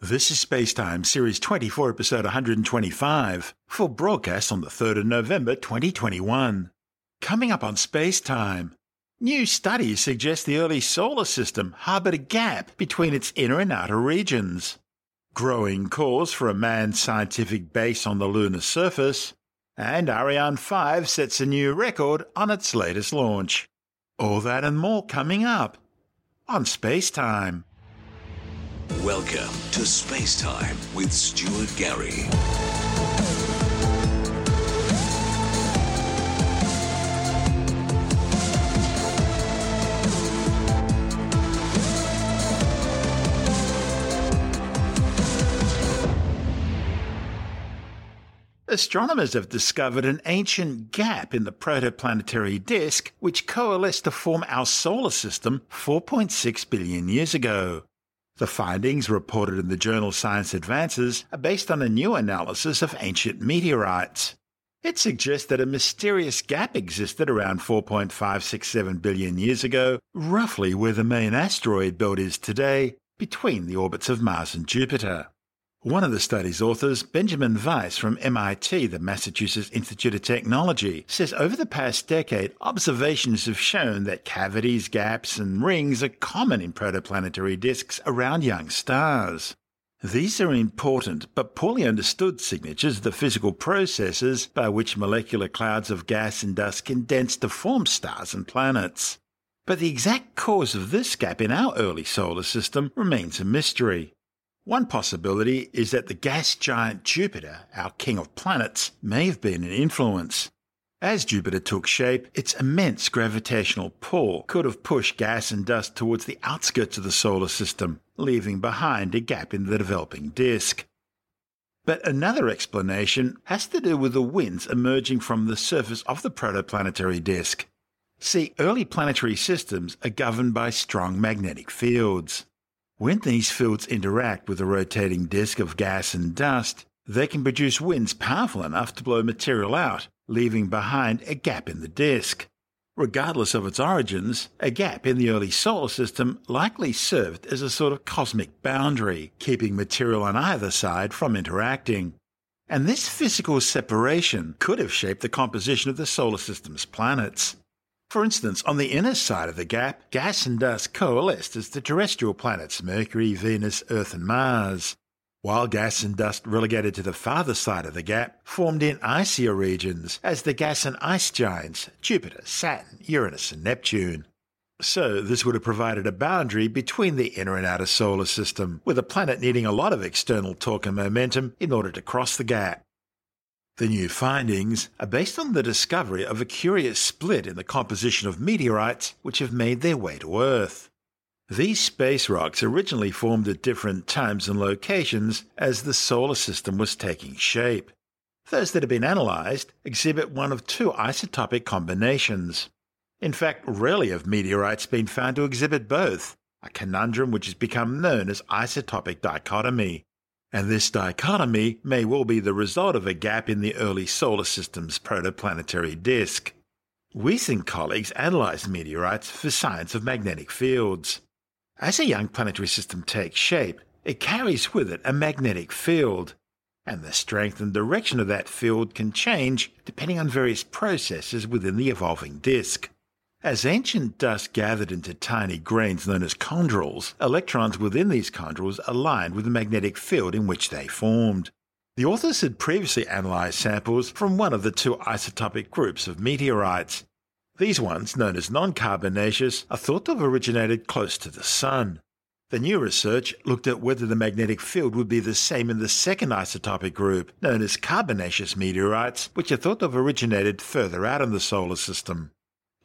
This is Spacetime, Series 24, Episode 125, for broadcast on the 3rd of November 2021. Coming up on Spacetime, new studies suggest the early solar system harbored a gap between its inner and outer regions. Growing calls for a manned scientific base on the lunar surface, and Ariane 5 sets a new record on its latest launch. All that and more coming up on Spacetime. Welcome to Space Time with Stuart Gary. Astronomers have discovered an ancient gap in the protoplanetary disk which coalesced to form our solar system 4.6 billion years ago. The findings, reported in the journal Science Advances, are based on a new analysis of ancient meteorites. It suggests that a mysterious gap existed around 4.567 billion years ago, roughly where the main asteroid belt is today, between the orbits of Mars and Jupiter. One of the study's authors, Benjamin Weiss from MIT, the Massachusetts Institute of Technology, says over the past decade, observations have shown that cavities, gaps, and rings are common in protoplanetary disks around young stars. These are important but poorly understood signatures of the physical processes by which molecular clouds of gas and dust condense to form stars and planets. But the exact cause of this gap in our early solar system remains a mystery. One possibility is that the gas giant Jupiter, our king of planets, may have been an influence. As Jupiter took shape, its immense gravitational pull could have pushed gas and dust towards the outskirts of the solar system, leaving behind a gap in the developing disk. But another explanation has to do with the winds emerging from the surface of the protoplanetary disk. See, early planetary systems are governed by strong magnetic fields. When these fields interact with a rotating disk of gas and dust, they can produce winds powerful enough to blow material out, leaving behind a gap in the disk. Regardless of its origins, a gap in the early solar system likely served as a sort of cosmic boundary, keeping material on either side from interacting. And this physical separation could have shaped the composition of the solar system's planets. For instance, on the inner side of the gap, gas and dust coalesced as the terrestrial planets Mercury, Venus, Earth, and Mars, while gas and dust relegated to the farther side of the gap formed in icier regions as the gas and ice giants Jupiter, Saturn, Uranus, and Neptune. So, this would have provided a boundary between the inner and outer solar system, with a planet needing a lot of external torque and momentum in order to cross the gap. The new findings are based on the discovery of a curious split in the composition of meteorites which have made their way to Earth. These space rocks originally formed at different times and locations as the solar system was taking shape. Those that have been analysed exhibit one of two isotopic combinations. In fact, rarely have meteorites been found to exhibit both, a conundrum which has become known as isotopic dichotomy and this dichotomy may well be the result of a gap in the early solar system's protoplanetary disk. Weiss and colleagues analysed meteorites for signs of magnetic fields. As a young planetary system takes shape, it carries with it a magnetic field, and the strength and direction of that field can change depending on various processes within the evolving disk. As ancient dust gathered into tiny grains known as chondrules, electrons within these chondrules aligned with the magnetic field in which they formed. The authors had previously analysed samples from one of the two isotopic groups of meteorites. These ones, known as non carbonaceous, are thought to have originated close to the Sun. The new research looked at whether the magnetic field would be the same in the second isotopic group, known as carbonaceous meteorites, which are thought to have originated further out in the solar system.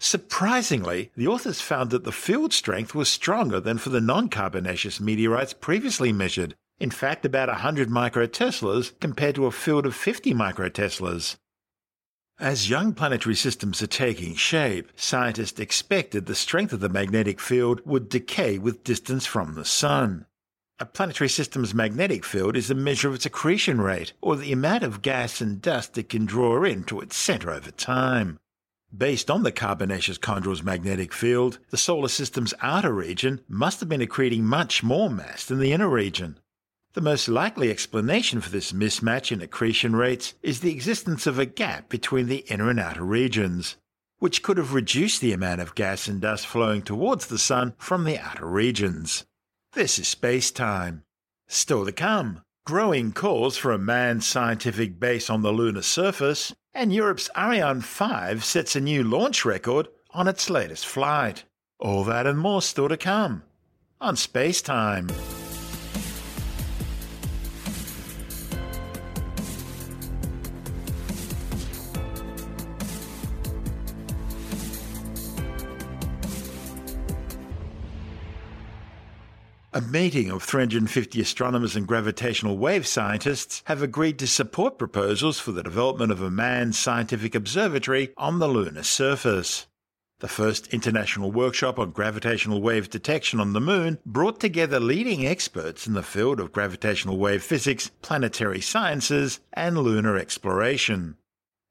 Surprisingly, the authors found that the field strength was stronger than for the non carbonaceous meteorites previously measured. In fact, about 100 microteslas compared to a field of 50 microteslas. As young planetary systems are taking shape, scientists expected the strength of the magnetic field would decay with distance from the Sun. A planetary system's magnetic field is a measure of its accretion rate, or the amount of gas and dust it can draw into its centre over time. Based on the carbonaceous chondrule's magnetic field, the solar system's outer region must have been accreting much more mass than the inner region. The most likely explanation for this mismatch in accretion rates is the existence of a gap between the inner and outer regions, which could have reduced the amount of gas and dust flowing towards the Sun from the outer regions. This is space time. Still to come, growing calls for a manned scientific base on the lunar surface, and Europe's Ariane 5 sets a new launch record on its latest flight. All that and more still to come on Space Time. A meeting of 350 astronomers and gravitational wave scientists have agreed to support proposals for the development of a manned scientific observatory on the lunar surface. The first international workshop on gravitational wave detection on the Moon brought together leading experts in the field of gravitational wave physics, planetary sciences, and lunar exploration.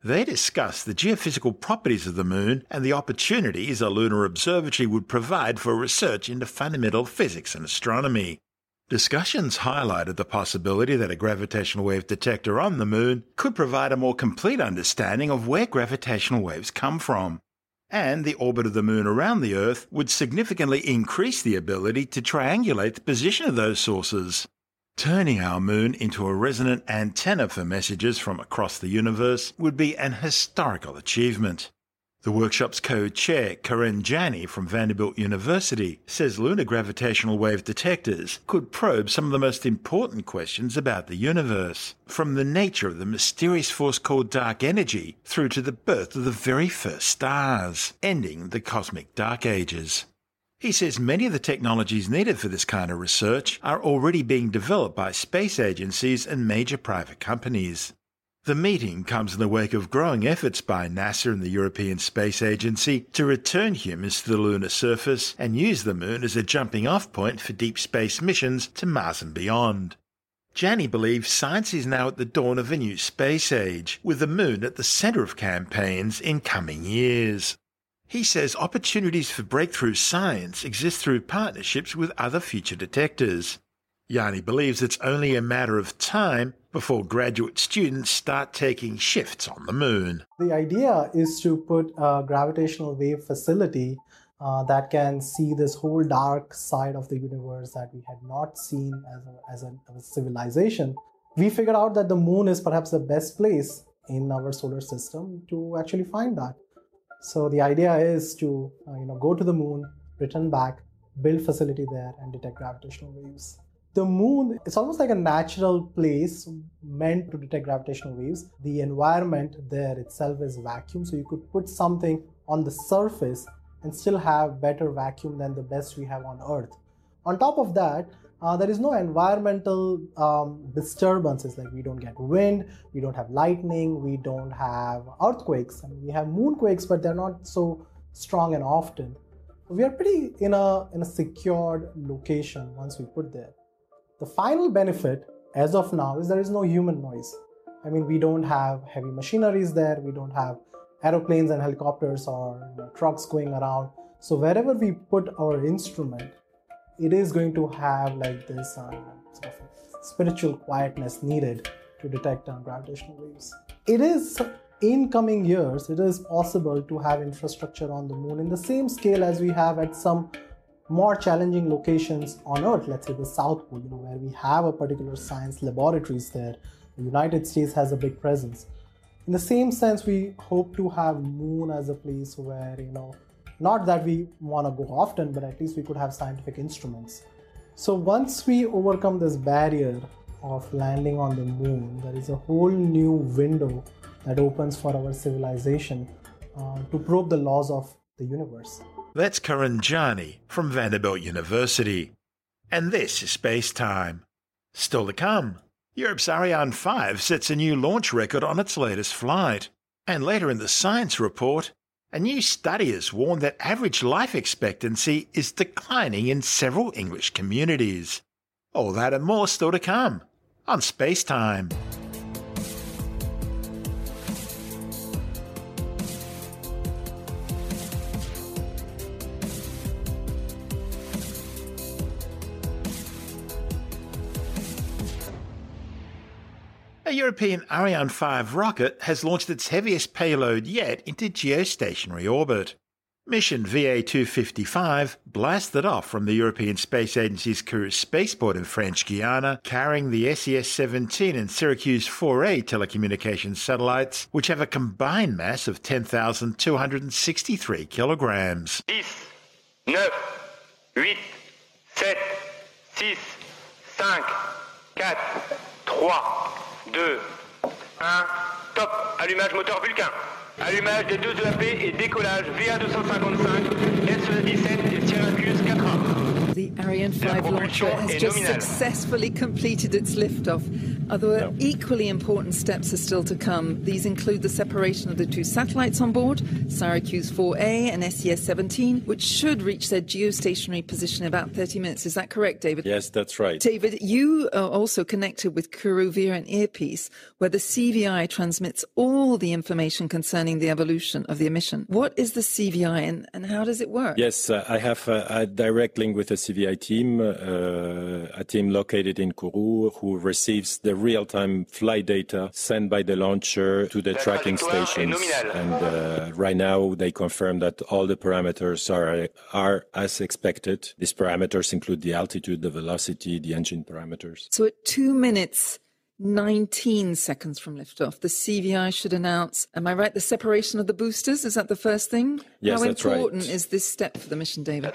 They discussed the geophysical properties of the Moon and the opportunities a lunar observatory would provide for research into fundamental physics and astronomy. Discussions highlighted the possibility that a gravitational wave detector on the Moon could provide a more complete understanding of where gravitational waves come from. And the orbit of the Moon around the Earth would significantly increase the ability to triangulate the position of those sources. Turning our moon into a resonant antenna for messages from across the universe would be an historical achievement. The workshop's co-chair, Karan Jani from Vanderbilt University, says lunar gravitational wave detectors could probe some of the most important questions about the universe, from the nature of the mysterious force called dark energy through to the birth of the very first stars, ending the cosmic dark ages. He says many of the technologies needed for this kind of research are already being developed by space agencies and major private companies. The meeting comes in the wake of growing efforts by NASA and the European Space Agency to return humans to the lunar surface and use the moon as a jumping off point for deep space missions to Mars and beyond. Jani believes science is now at the dawn of a new space age, with the moon at the centre of campaigns in coming years. He says opportunities for breakthrough science exist through partnerships with other future detectors. Jani believes it's only a matter of time before graduate students start taking shifts on the moon. The idea is to put a gravitational wave facility uh, that can see this whole dark side of the universe that we had not seen as a, as, a, as a civilization. We figured out that the moon is perhaps the best place in our solar system to actually find that. So the idea is to uh, you know go to the moon, return back, build facility there, and detect gravitational waves. The moon is almost like a natural place meant to detect gravitational waves. The environment there itself is vacuum, so you could put something on the surface and still have better vacuum than the best we have on Earth. On top of that, uh, there is no environmental um, disturbances like we don't get wind we don't have lightning we don't have earthquakes. I mean, we have moonquakes but they're not so strong and often. We are pretty in a in a secured location once we put there. The final benefit as of now is there is no human noise. I mean we don't have heavy machineries there we don't have aeroplanes and helicopters or you know, trucks going around. So wherever we put our instrument it is going to have like this uh, sort of spiritual quietness needed to detect uh, gravitational waves. It is in coming years, it is possible to have infrastructure on the moon in the same scale as we have at some more challenging locations on Earth, let's say the South Pole, you know, where we have a particular science laboratories there. The United States has a big presence. In the same sense, we hope to have moon as a place where you know not that we want to go often, but at least we could have scientific instruments. So once we overcome this barrier of landing on the moon, there is a whole new window that opens for our civilization uh, to probe the laws of the universe. That's Karan Jani from Vanderbilt University. And this is Space Time. Still to come, Europe's Ariane 5 sets a new launch record on its latest flight. And later in the science report, a new study has warned that average life expectancy is declining in several English communities. All that and more still to come on Space Time. European Ariane 5 rocket has launched its heaviest payload yet into geostationary orbit. Mission VA255 blasted off from the European Space Agency's Kourou spaceport in French Guiana, carrying the SES 17 and Syracuse 4A telecommunications satellites, which have a combined mass of 10,263 kilograms. 10, 9, 8, 7, 6, 5, 4, 3, 2, 1, top, allumage moteur Vulcain. Allumage des deux EAP et décollage VA255, Ariane 5 launcher has just successfully completed its liftoff. Other equally important steps are still to come. These include the separation of the two satellites on board, Syracuse 4A and SES 17, which should reach their geostationary position in about 30 minutes. Is that correct, David? Yes, that's right. David, you are also connected with Kourou via an earpiece where the CVI transmits all the information concerning the evolution of the emission. What is the CVI and, and how does it work? Yes, uh, I have uh, a direct link with the CVI team, uh, a team located in Kourou who receives the real-time flight data sent by the launcher to the tracking stations. And uh, right now, they confirm that all the parameters are are as expected. These parameters include the altitude, the velocity, the engine parameters. So at two minutes. 19 seconds from liftoff. The CVI should announce, am I right, the separation of the boosters? Is that the first thing? Yes, How that's right. important is this step for the mission, David?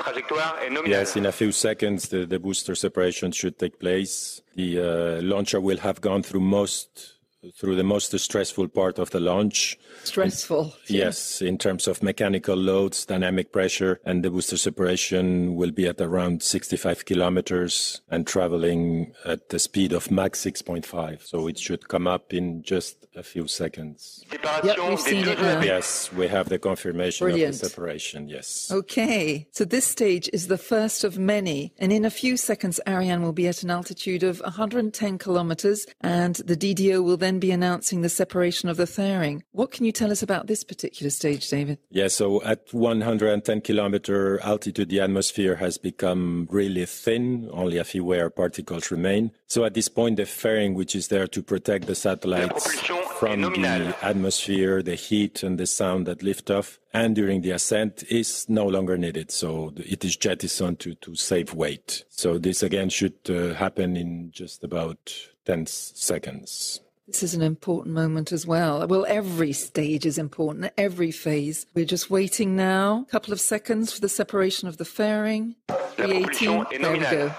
Yes, in a few seconds, the, the booster separation should take place. The uh, launcher will have gone through most through the most stressful part of the launch. Stressful. Yes, in terms of mechanical loads, dynamic pressure, and the booster separation will be at around 65 kilometers and traveling at the speed of Mach 6.5. So it should come up in just a few seconds. Yep, we've seen it now. Yes, we have the confirmation Brilliant. of the separation. Yes. Okay, so this stage is the first of many, and in a few seconds, Ariane will be at an altitude of 110 kilometers, and the DDO will then be announcing the separation of the fairing. What can you tell us about this particular stage, David? Yeah, so at 110 kilometer altitude, the atmosphere has become really thin. Only a few air particles remain. So at this point, the fairing, which is there to protect the satellites from the atmosphere, the heat, and the sound at liftoff, and during the ascent, is no longer needed. So it is jettisoned to, to save weight. So this again should uh, happen in just about 10 seconds. This is an important moment as well. Well, every stage is important, every phase. We're just waiting now, a couple of seconds for the separation of the fairing. 318, there we go.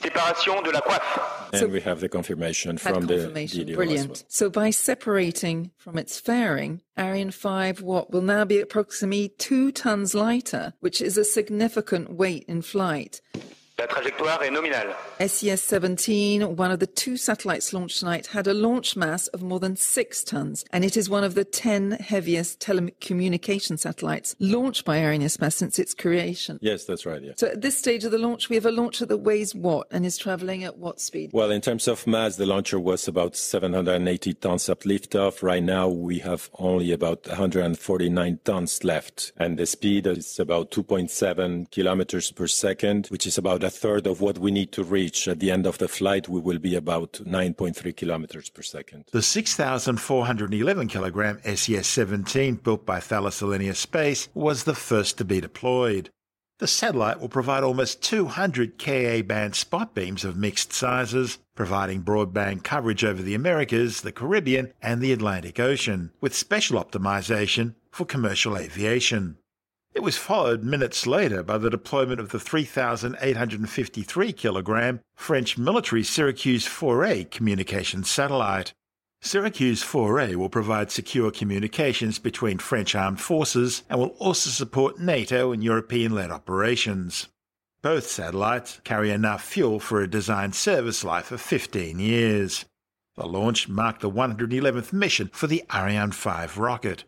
Séparation de la coiffe. And So- we have the confirmation from confirmation. the DDO as Brilliant. well. So by separating from its fairing, Ariane 5 what will now be approximately two tons lighter, which is a significant weight in flight. La trajectoire est nominale. SES 17, one of the two satellites launched tonight, had a launch mass of more than six tons, and it is one of the 10 heaviest telecommunication satellites launched by Arianespace since its creation. Yes, that's right. Yeah. So at this stage of the launch, we have a launcher that weighs what and is traveling at what speed? Well, in terms of mass, the launcher was about 780 tons at liftoff. Right now, we have only about 149 tons left. And the speed is about 2.7 kilometers per second, which is about a third of what we need to reach. At the end of the flight, we will be about 9.3 kilometers per second. The 6,411 kilogram SES 17 built by Thales Alenia Space was the first to be deployed. The satellite will provide almost 200 Ka band spot beams of mixed sizes, providing broadband coverage over the Americas, the Caribbean, and the Atlantic Ocean, with special optimization for commercial aviation. It was followed minutes later by the deployment of the 3,853 kilogram French military Syracuse 4A communications satellite. Syracuse 4A will provide secure communications between French armed forces and will also support NATO and European led operations. Both satellites carry enough fuel for a design service life of 15 years. The launch marked the 111th mission for the Ariane 5 rocket.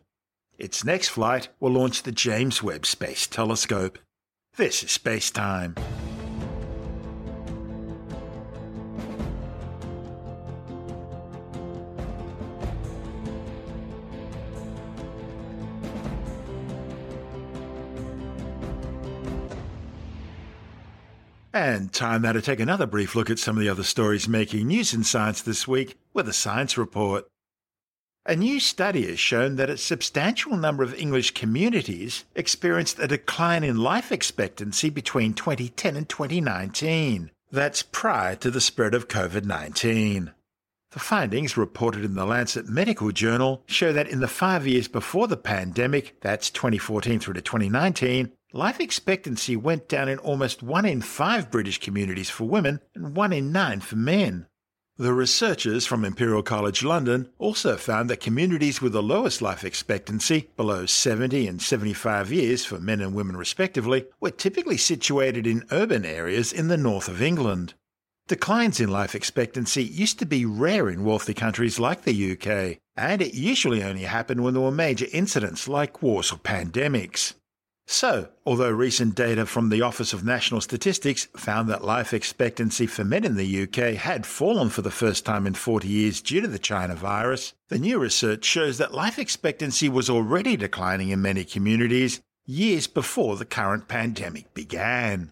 Its next flight will launch the James Webb Space Telescope. This is Space Time. And time now to take another brief look at some of the other stories making news in science this week with a science report. A new study has shown that a substantial number of English communities experienced a decline in life expectancy between 2010 and 2019. That's prior to the spread of COVID 19. The findings reported in the Lancet Medical Journal show that in the five years before the pandemic, that's 2014 through to 2019, life expectancy went down in almost one in five British communities for women and one in nine for men. The researchers from Imperial College London also found that communities with the lowest life expectancy, below 70 and 75 years for men and women respectively, were typically situated in urban areas in the north of England. Declines in life expectancy used to be rare in wealthy countries like the UK, and it usually only happened when there were major incidents like wars or pandemics. So, although recent data from the Office of National Statistics found that life expectancy for men in the UK had fallen for the first time in 40 years due to the China virus, the new research shows that life expectancy was already declining in many communities years before the current pandemic began.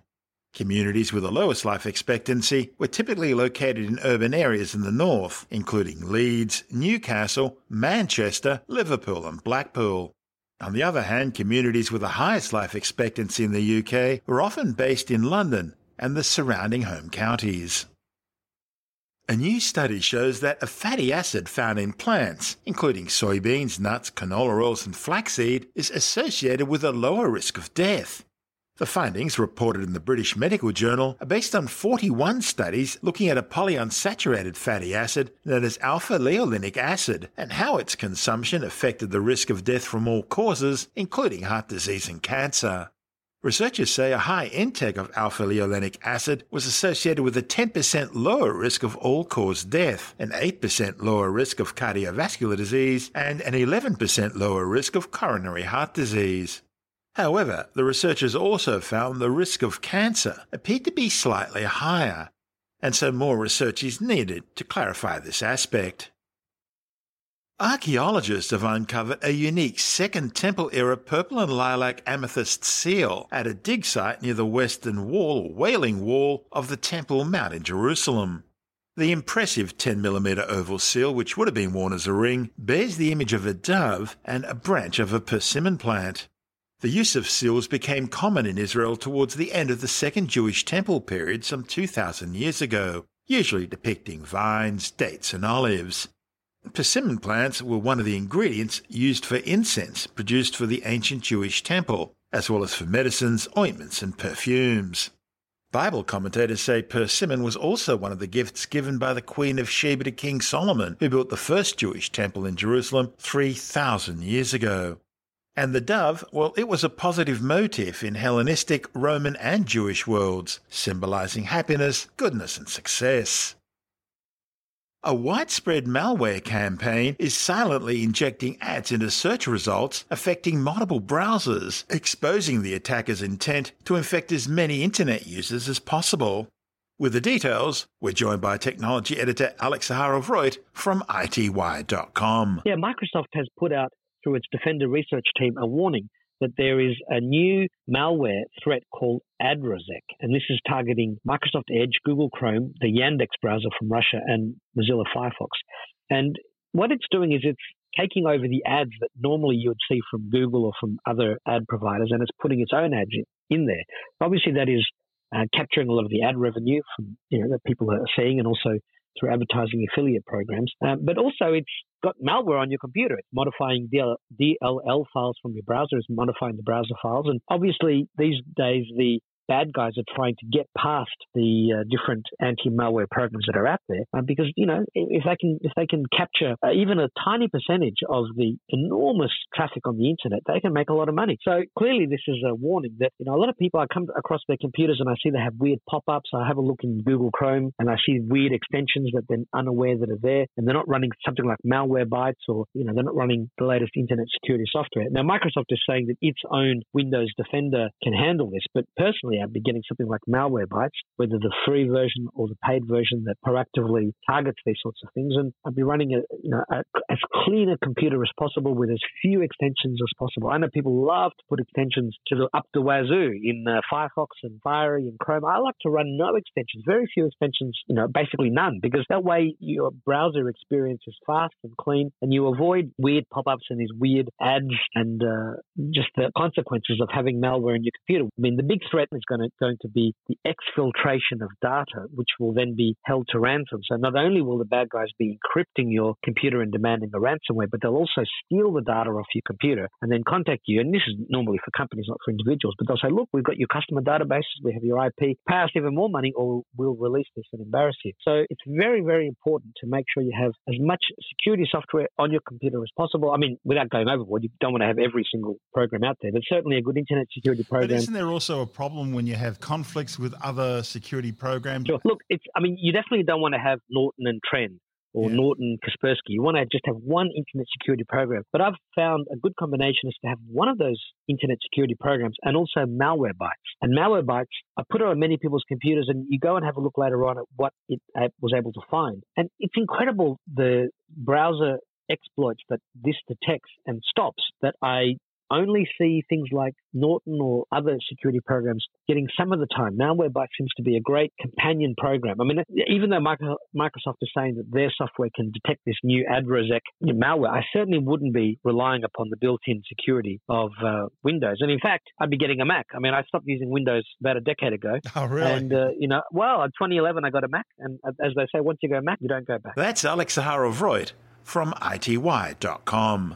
Communities with the lowest life expectancy were typically located in urban areas in the north, including Leeds, Newcastle, Manchester, Liverpool, and Blackpool. On the other hand, communities with the highest life expectancy in the UK were often based in London and the surrounding home counties. A new study shows that a fatty acid found in plants, including soybeans, nuts, canola oils, and flaxseed, is associated with a lower risk of death. The findings, reported in the British Medical Journal, are based on 41 studies looking at a polyunsaturated fatty acid known as alpha linolenic acid and how its consumption affected the risk of death from all causes, including heart disease and cancer. Researchers say a high intake of alpha linolenic acid was associated with a 10% lower risk of all cause death, an 8% lower risk of cardiovascular disease, and an 11% lower risk of coronary heart disease. However, the researchers also found the risk of cancer appeared to be slightly higher, and so more research is needed to clarify this aspect. Archaeologists have uncovered a unique Second Temple era purple and lilac amethyst seal at a dig site near the western wall wailing wall of the Temple Mount in Jerusalem. The impressive 10mm oval seal, which would have been worn as a ring, bears the image of a dove and a branch of a persimmon plant. The use of seals became common in Israel towards the end of the Second Jewish Temple period some 2,000 years ago, usually depicting vines, dates, and olives. Persimmon plants were one of the ingredients used for incense produced for the ancient Jewish temple, as well as for medicines, ointments, and perfumes. Bible commentators say persimmon was also one of the gifts given by the Queen of Sheba to King Solomon, who built the first Jewish temple in Jerusalem 3,000 years ago. And the dove, well, it was a positive motif in Hellenistic, Roman, and Jewish worlds, symbolizing happiness, goodness, and success. A widespread malware campaign is silently injecting ads into search results affecting multiple browsers, exposing the attacker's intent to infect as many internet users as possible. With the details, we're joined by technology editor Alex Zaharov-Reutt from ITWire.com. Yeah, Microsoft has put out through its Defender research team a warning that there is a new malware threat called AdRozek, and this is targeting Microsoft Edge, Google Chrome, the Yandex browser from Russia, and Mozilla Firefox. And what it's doing is it's taking over the ads that normally you would see from Google or from other ad providers, and it's putting its own ads in, there. Obviously, that is uh, capturing a lot of the ad revenue from you know that people are seeing, and also through advertising affiliate programs. Um, but also, it's got malware on your computer. It's modifying DL- DLL files from your browser. It's modifying the browser files. And obviously, these days, the bad guys are trying to get past the uh, different anti-malware programs that are out there uh, because you know if they can if they can capture uh, even a tiny percentage of the enormous traffic on the internet they can make a lot of money. So clearly this is a warning that you know a lot of people I come across their computers and I see they have weird pop-ups. I have a look in Google Chrome and I see weird extensions that they're unaware that are there and they're not running something like Malwarebytes or you know they're not running the latest internet security software. Now Microsoft is saying that its own Windows Defender can handle this but personally I'd be getting something like Malwarebytes, whether the free version or the paid version that proactively targets these sorts of things. And I'd be running a, you know, a, as clean a computer as possible with as few extensions as possible. I know people love to put extensions to the up the wazoo in uh, Firefox and Fiery and Chrome. I like to run no extensions, very few extensions, you know, basically none, because that way your browser experience is fast and clean and you avoid weird pop-ups and these weird ads and uh, just the consequences of having malware in your computer. I mean, the big threat is going to, going to be the exfiltration of data, which will then be held to ransom. So not only will the bad guys be encrypting your computer and demanding a ransomware, but they'll also steal the data off your computer and then contact you. And this is normally for companies, not for individuals, but they'll say, look, we've got your customer databases, we have your IP, pay us even more money or we'll release this and embarrass you. So it's very, very important to make sure you have as much security software on your computer as possible. I mean, without going overboard, you don't want to have every single program out there, but certainly a good internet security program. But isn't there also a problem when you have conflicts with other security programs? Sure. Look, it's, I mean, you definitely don't want to have Norton and Trend or yeah. Norton Kaspersky. You want to just have one internet security program. But I've found a good combination is to have one of those internet security programs and also Malwarebytes. And Malwarebytes, I put it on many people's computers, and you go and have a look later on at what it was able to find. And it's incredible the browser exploits that this detects and stops that I only see things like Norton or other security programs getting some of the time. Malwarebytes seems to be a great companion program. I mean, even though Microsoft is saying that their software can detect this new AdRozek malware, I certainly wouldn't be relying upon the built-in security of uh, Windows. And in fact, I'd be getting a Mac. I mean, I stopped using Windows about a decade ago. Oh, really? And, uh, you know, well, in 2011, I got a Mac. And as they say, once you go Mac, you don't go back. That's Alex Zaharov-Reutt from ITWire.com.